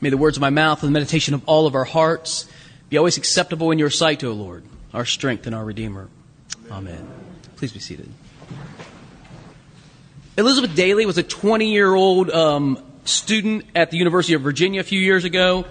May the words of my mouth and the meditation of all of our hearts be always acceptable in your sight, O Lord, our strength and our Redeemer. Amen. Please be seated. Elizabeth Daly was a 20 year old um, student at the University of Virginia a few years ago,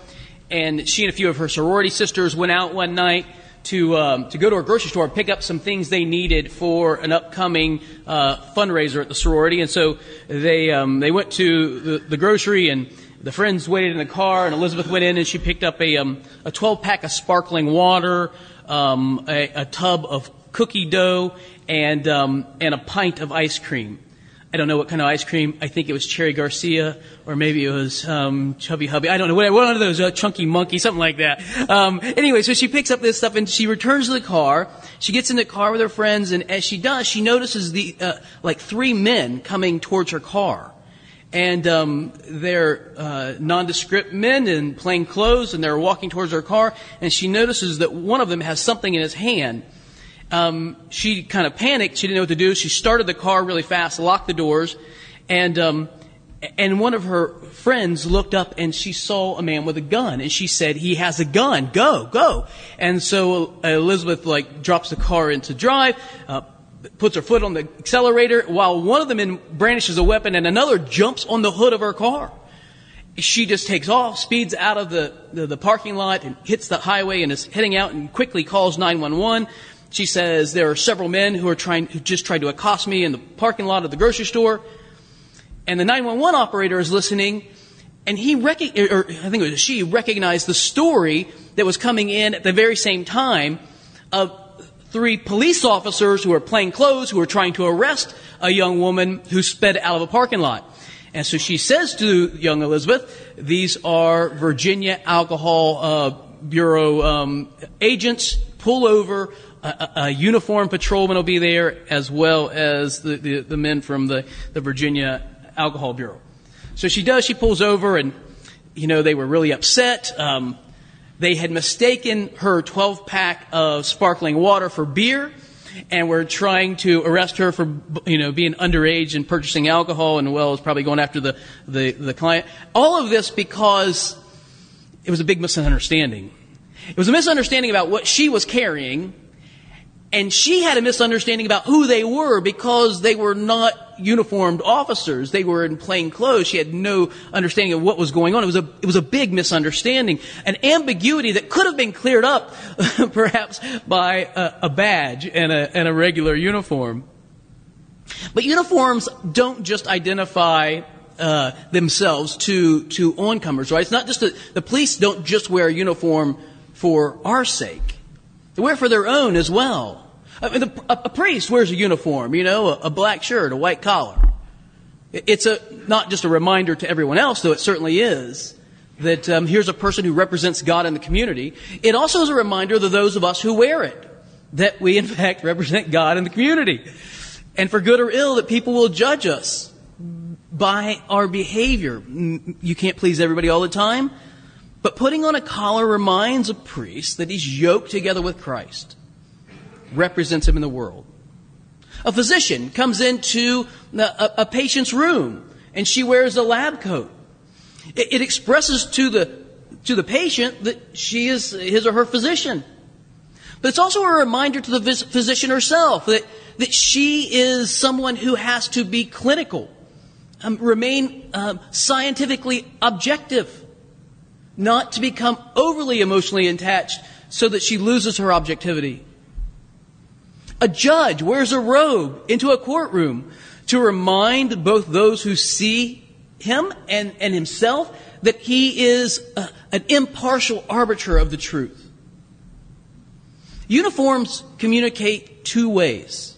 and she and a few of her sorority sisters went out one night to um, to go to a grocery store and pick up some things they needed for an upcoming uh, fundraiser at the sorority. And so they um, they went to the, the, grocery and the friends waited in the car, and Elizabeth went in and she picked up a um, a 12 pack of sparkling water, um, a, a, tub of cookie dough, and um, and a pint of ice cream. I don't know what kind of ice cream. I think it was Cherry Garcia, or maybe it was um, Chubby Hubby. I don't know. One of those uh, chunky monkey, something like that. Um, anyway, so she picks up this stuff and she returns to the car. She gets in the car with her friends, and as she does, she notices the uh, like three men coming towards her car, and um, they're uh, nondescript men in plain clothes, and they're walking towards her car. And she notices that one of them has something in his hand um, she kind of panicked. She didn't know what to do. She started the car really fast, locked the doors, and um, and one of her friends looked up and she saw a man with a gun, and she said, "He has a gun. Go, go!" And so uh, Elizabeth like drops the car into drive. Uh, puts her foot on the accelerator while one of the men brandishes a weapon and another jumps on the hood of her car she just takes off, speeds out of the, the, the, parking lot and hits the highway and is heading out and quickly calls 911. She says there are several men who are trying, who just tried to accost me in the parking lot of the grocery store. And the 911 operator is listening and he, rec- or I think it was she, recognized the story that was coming in at the very same time of three police officers who are plain clothes who are trying to arrest a young woman who sped out of a parking lot. And so she says to young Elizabeth, these are Virginia Alcohol uh, Bureau um, agents. Pull over, a, a, uniformed patrolman will be there, as well as the, the, the men from the, the Virginia Alcohol Bureau. So she does, she pulls over, and, you know, they were really upset. Um, they had mistaken her 12 pack of sparkling water for beer and were trying to arrest her for, you know, being underage and purchasing alcohol and well as probably going after the, the, the client. All of this because it was a big misunderstanding. It was a misunderstanding about what she was carrying and she had a misunderstanding about who they were because they were not uniformed officers. They were in plain clothes. She had no understanding of what was going on. It was a, it was a big misunderstanding. An ambiguity that could have been cleared up perhaps by a, a badge and a, and a regular uniform. But uniforms don't just identify uh, themselves to to oncomers, right? It's not just that the police don't just wear a uniform for our sake. They wear for their own as well. I mean, the, a, a, priest wears a uniform, you know, a, a black shirt, a white collar. It's a, not just a reminder to everyone else, though it certainly is, that um, here's a person who represents God in the community. It also is a reminder to those of us who wear it that we, in fact, represent God in the community. And for good or ill, that people will judge us by our behavior. You can't please everybody all the time. But putting on a collar reminds a priest that he's yoked together with Christ, represents him in the world. A physician comes into a, a patient's room and she wears a lab coat. It, it expresses to the, to the patient that she is his or her physician. But it's also a reminder to the physician herself that, that she is someone who has to be clinical, um, remain um, scientifically objective not to become overly emotionally attached so that she loses her objectivity. A judge wears a robe into a courtroom to remind both those who see him and, and himself that he is a, an impartial arbiter of the truth. Uniforms communicate two ways.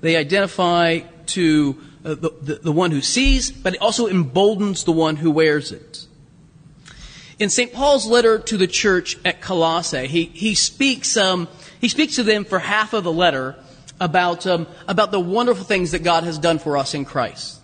They identify to uh, the, the, the one who sees, but it also emboldens the one who wears it. In St. Paul's letter to the church at Colossae, he, he speaks, um, he speaks to them for half of the letter about, um, about the wonderful things that God has done for us in Christ.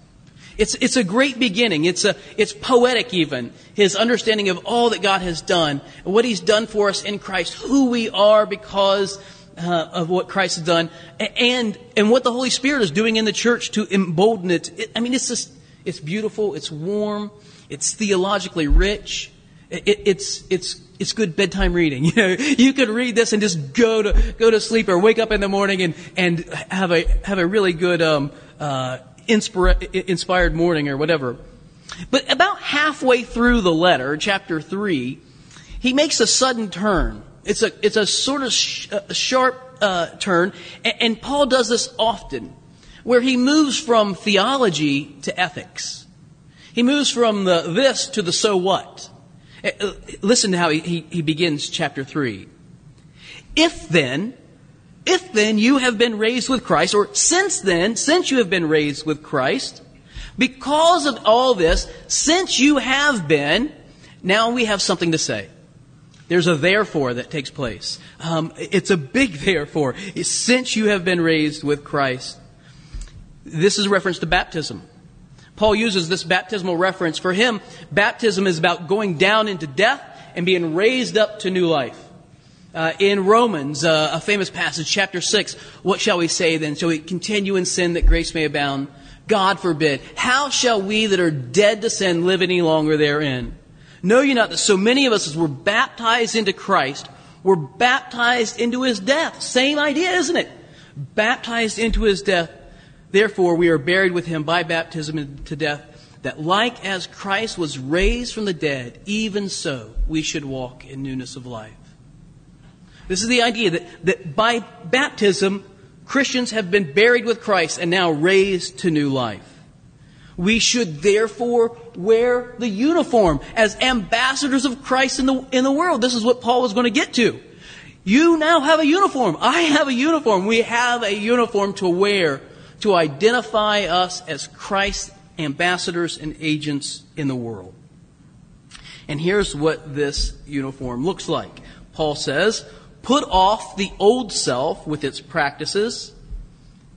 It's, it's a great beginning. It's, a, it's poetic even. His understanding of all that God has done, and what He's done for us in Christ, who we are because uh, of what Christ has done, and, and what the Holy Spirit is doing in the church to embolden it. it I mean, it's just, it's beautiful, it's warm, It's theologically rich. It, it's, it's, it's good bedtime reading. You know, you could read this and just go to, go to sleep or wake up in the morning and, and have a, have a really good, um, uh, inspira- inspired morning or whatever. But about halfway through the letter, chapter 3, he makes a sudden turn. It's a, it's a sort of sh- a sharp uh, turn, and, and Paul does this often, where he moves from theology to ethics. He moves from the this to the so what. Uh, uh, listen to how he, he, begins chapter 3. If then, if then you have been raised with Christ, or since then, since you have been raised with Christ, because of all this, since you have been, now we have something to say. There's a therefore that takes place. Um, it's a big therefore. Since you have been raised with Christ. This is a reference to baptism. Paul uses this baptismal reference. For him, baptism is about going down into death and being raised up to new life. Uh, in Romans, uh, a famous passage, chapter 6, what shall we say then? Shall we continue in sin that grace may abound? God forbid. How shall we that are dead to sin live any longer therein? Know you not that so many of us as were baptized into Christ were baptized into his death? Same idea, isn't it? Baptized into his death. Therefore, we are buried with him by baptism into death, that like as Christ was raised from the dead, even so we should walk in newness of life. This is the idea that, that by baptism, Christians have been buried with Christ and now raised to new life. We should therefore wear the uniform as ambassadors of Christ in the, in the world. This is what Paul was going to get to. You now have a uniform. I have a uniform. We have a uniform to wear to identify us as Christ's ambassadors and agents in the world. And here's what this uniform looks like. Paul says, Put off the old self with its practices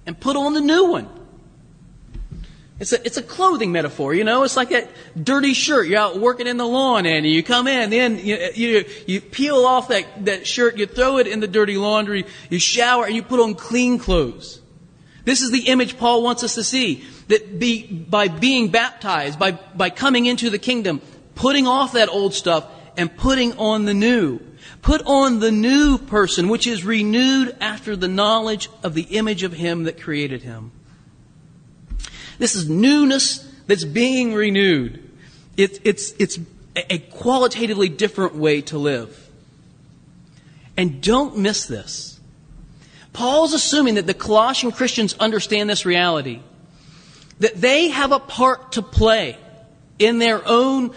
and put on the new one. It's a, it's a clothing metaphor, you know? It's like that dirty shirt. You're out working in the lawn and you come in, then you, you, you peel off that, that shirt, you throw it in the dirty laundry, you shower, and you put on clean clothes. This is the image Paul wants us to see. That be, by being baptized, by, by coming into the kingdom, putting off that old stuff and putting on the new. Put on the new person, which is renewed after the knowledge of the image of him that created him. This is newness that's being renewed. It, it's, it's a qualitatively different way to live. And don't miss this. Paul's assuming that the Colossian Christians understand this reality. That they have a part to play in their own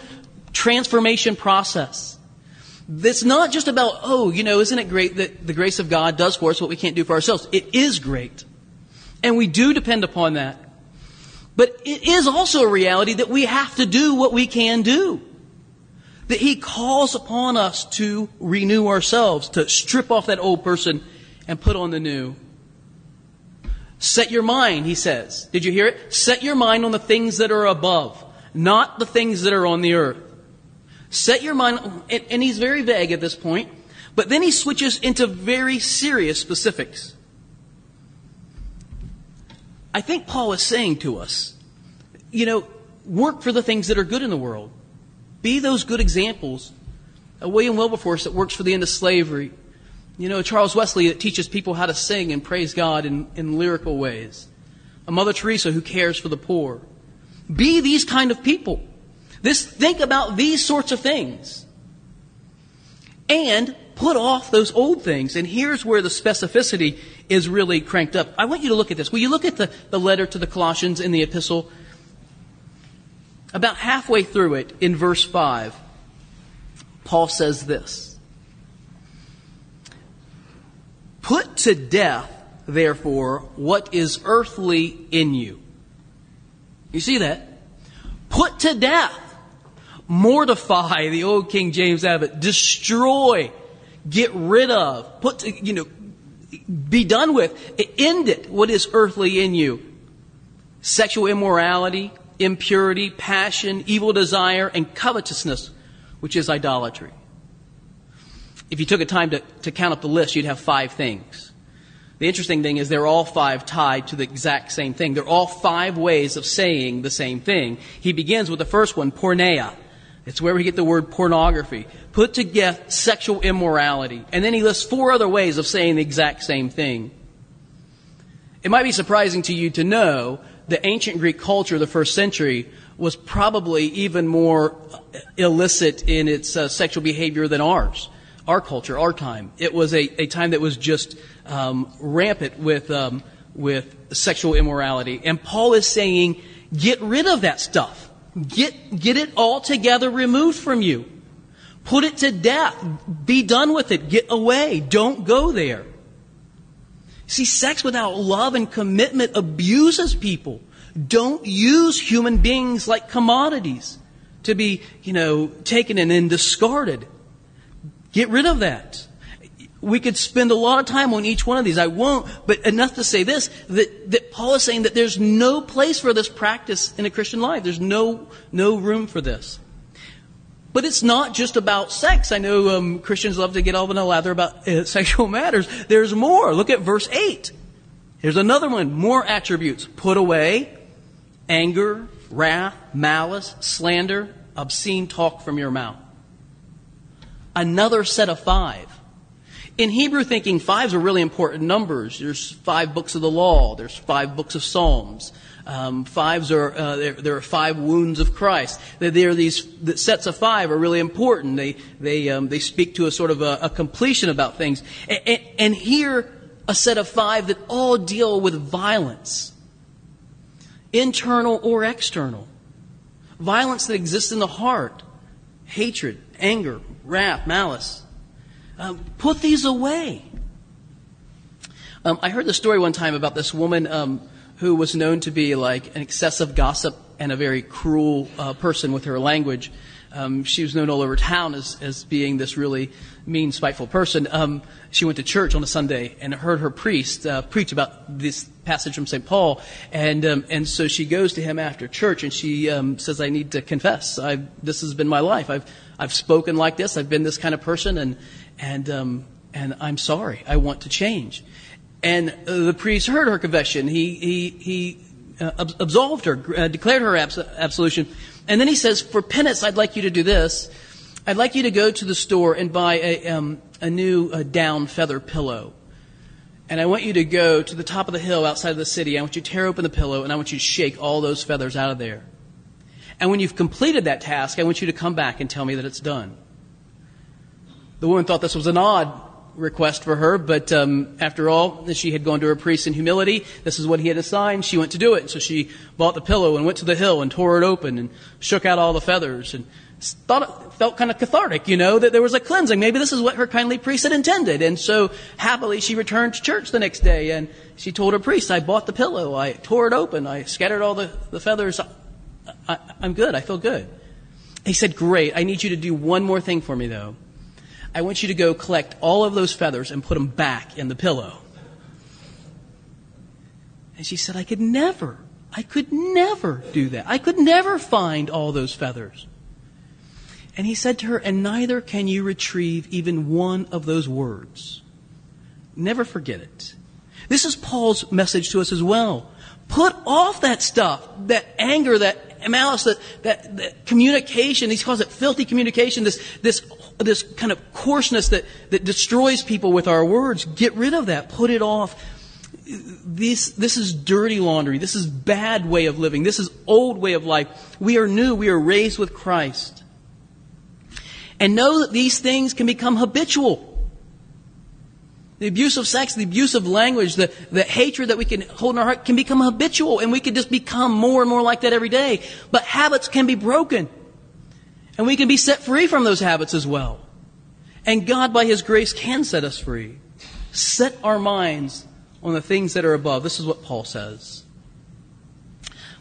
transformation process. It's not just about, oh, you know, isn't it great that the grace of God does for us what we can't do for ourselves? It is great. And we do depend upon that. But it is also a reality that we have to do what we can do. That He calls upon us to renew ourselves, to strip off that old person and put on the new. Set your mind, He says. Did you hear it? Set your mind on the things that are above, not the things that are on the earth. Set your mind, and he's very vague at this point, but then he switches into very serious specifics. I think Paul is saying to us, you know, work for the things that are good in the world. Be those good examples. William Wilberforce that works for the end of slavery. You know, Charles Wesley teaches people how to sing and praise God in, in lyrical ways. A Mother Teresa who cares for the poor. Be these kind of people. This, think about these sorts of things. And put off those old things. And here's where the specificity is really cranked up. I want you to look at this. Will you look at the, the letter to the Colossians in the epistle? About halfway through it, in verse 5, Paul says this Put to death, therefore, what is earthly in you. You see that? Put to death mortify the old King James Abbott, destroy, get rid of, put, to, you know, be done with, end it, what is earthly in you. Sexual immorality, impurity, passion, evil desire, and covetousness, which is idolatry. If you took a time to, to count up the list, you'd have five things. The interesting thing is they're all five tied to the exact same thing. They're all five ways of saying the same thing. He begins with the first one, porneia. It's where we get the word pornography. Put to death sexual immorality. And then he lists four other ways of saying the exact same thing. It might be surprising to you to know the ancient Greek culture of the first century was probably even more illicit in its uh, sexual behavior than ours, our culture, our time. It was a, a time that was just um, rampant with um, with sexual immorality, and Paul is saying, get rid of that stuff. Get get it altogether removed from you. Put it to death. Be done with it. Get away. Don't go there. See, sex without love and commitment abuses people. Don't use human beings like commodities to be, you know, taken and then discarded. Get rid of that. We could spend a lot of time on each one of these. I won't, but enough to say this, that, that Paul is saying that there's no place for this practice in a Christian life. There's no, no room for this. But it's not just about sex. I know um, Christians love to get all in a lather about uh, sexual matters. There's more. Look at verse 8. Here's another one. More attributes. Put away anger, wrath, malice, slander, obscene talk from your mouth. Another set of five. In Hebrew thinking, fives are really important numbers. There's five books of the law. There's five books of Psalms. Um, fives are uh, there, there, are five wounds of Christ. There are these the sets of five are really important. They they um, they speak to a sort of a, a completion about things. And here a set of five that all deal with violence, internal or external, violence that exists in the heart, hatred, anger, wrath, malice. Um, put these away. Um, I heard the story one time about this woman um, who was known to be like an excessive gossip and a very cruel uh, person with her language. Um, she was known all over town as, as being this really mean, spiteful person. Um, she went to church on a Sunday and heard her priest uh, preach about this passage from St. Paul, and um, and so she goes to him after church and she um, says, "I need to confess. i this has been my life. I've I've spoken like this. I've been this kind of person, and and um, and I'm sorry. I want to change." And uh, the priest heard her confession. He he he uh, absolved her, uh, declared her abs- absolution, and then he says, "For penance, I'd like you to do this. I'd like you to go to the store and buy a um, a new uh, down feather pillow." And I want you to go to the top of the hill outside of the city. I want you to tear open the pillow and I want you to shake all those feathers out of there. And when you've completed that task, I want you to come back and tell me that it's done. The woman thought this was an odd request for her, but um, after all, she had gone to her priest in humility. This is what he had assigned. She went to do it. So she bought the pillow and went to the hill and tore it open and shook out all the feathers and thought it felt kind of cathartic, you know, that there was a cleansing. Maybe this is what her kindly priest had intended. And so happily she returned to church the next day and she told her priest, I bought the pillow, I tore it open, I scattered all the, the feathers. I, I'm good, I feel good. He said, Great, I need you to do one more thing for me though. I want you to go collect all of those feathers and put them back in the pillow. And she said, I could never, I could never do that. I could never find all those feathers. And he said to her, And neither can you retrieve even one of those words. Never forget it. This is Paul's message to us as well. Put off that stuff, that anger, that malice, that, that, that communication. He calls it filthy communication, this, this, this kind of coarseness that, that destroys people with our words. Get rid of that. Put it off. This, this is dirty laundry. This is bad way of living. This is old way of life. We are new. We are raised with Christ and know that these things can become habitual. The abuse of sex, the abuse of language, the, the hatred that we can hold in our heart can become habitual and we can just become more and more like that every day. But habits can be broken. And we can be set free from those habits as well. And God, by His grace, can set us free. Set our minds on the things that are above. This is what Paul says.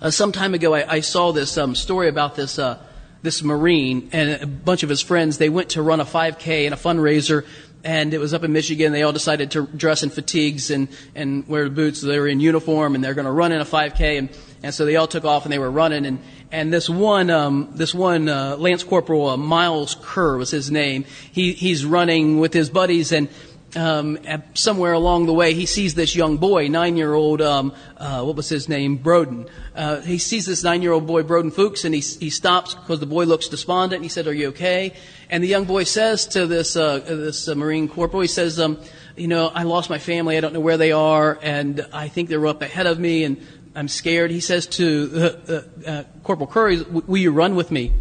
Uh, some time ago, I, I saw this um, story about this uh, this Marine and a bunch of his friends, they went to run a 5K and a fundraiser and it was up in Michigan. They all decided to dress in fatigues and, and wear boots. So they were in uniform and they're going to run in a 5K. And, and so they all took off and they were running. And, and this one, um, this one, uh, Lance Corporal, uh, Miles Kerr was his name. He, he's running with his buddies and, um, somewhere along the way, he sees this young boy, nine-year-old, um, uh, what was his name, Broden. Uh, he sees this nine-year-old boy, Broden Fuchs, and he, he stops because the boy looks despondent. And he said, "Are you okay?" And the young boy says to this uh, this uh, Marine corporal, he says, um, "You know, I lost my family. I don't know where they are, and I think they're up ahead of me, and I'm scared." He says to uh, uh, Corporal Curry, "Will you run with me?"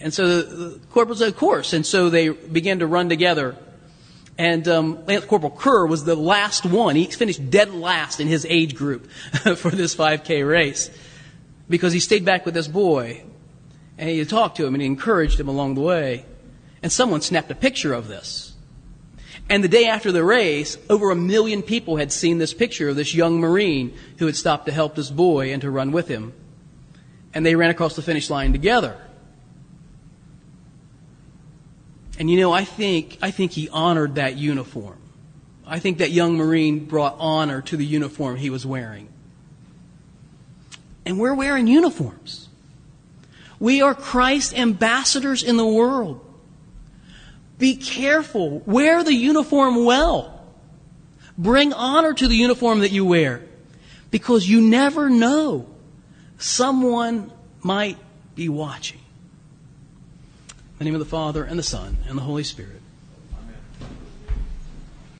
And so the corporal said, "Of course." And so they began to run together. And um, Corporal Kerr was the last one. He finished dead last in his age group for this 5K race because he stayed back with this boy and he talked to him and he encouraged him along the way. And someone snapped a picture of this. And the day after the race, over a million people had seen this picture of this young Marine who had stopped to help this boy and to run with him. And they ran across the finish line together. And you know, I think, I think he honored that uniform. I think that young Marine brought honor to the uniform he was wearing. And we're wearing uniforms. We are Christ ambassadors in the world. Be careful. Wear the uniform well. Bring honor to the uniform that you wear. Because you never know. Someone might be watching. In the name of the Father, and the Son, and the Holy Spirit.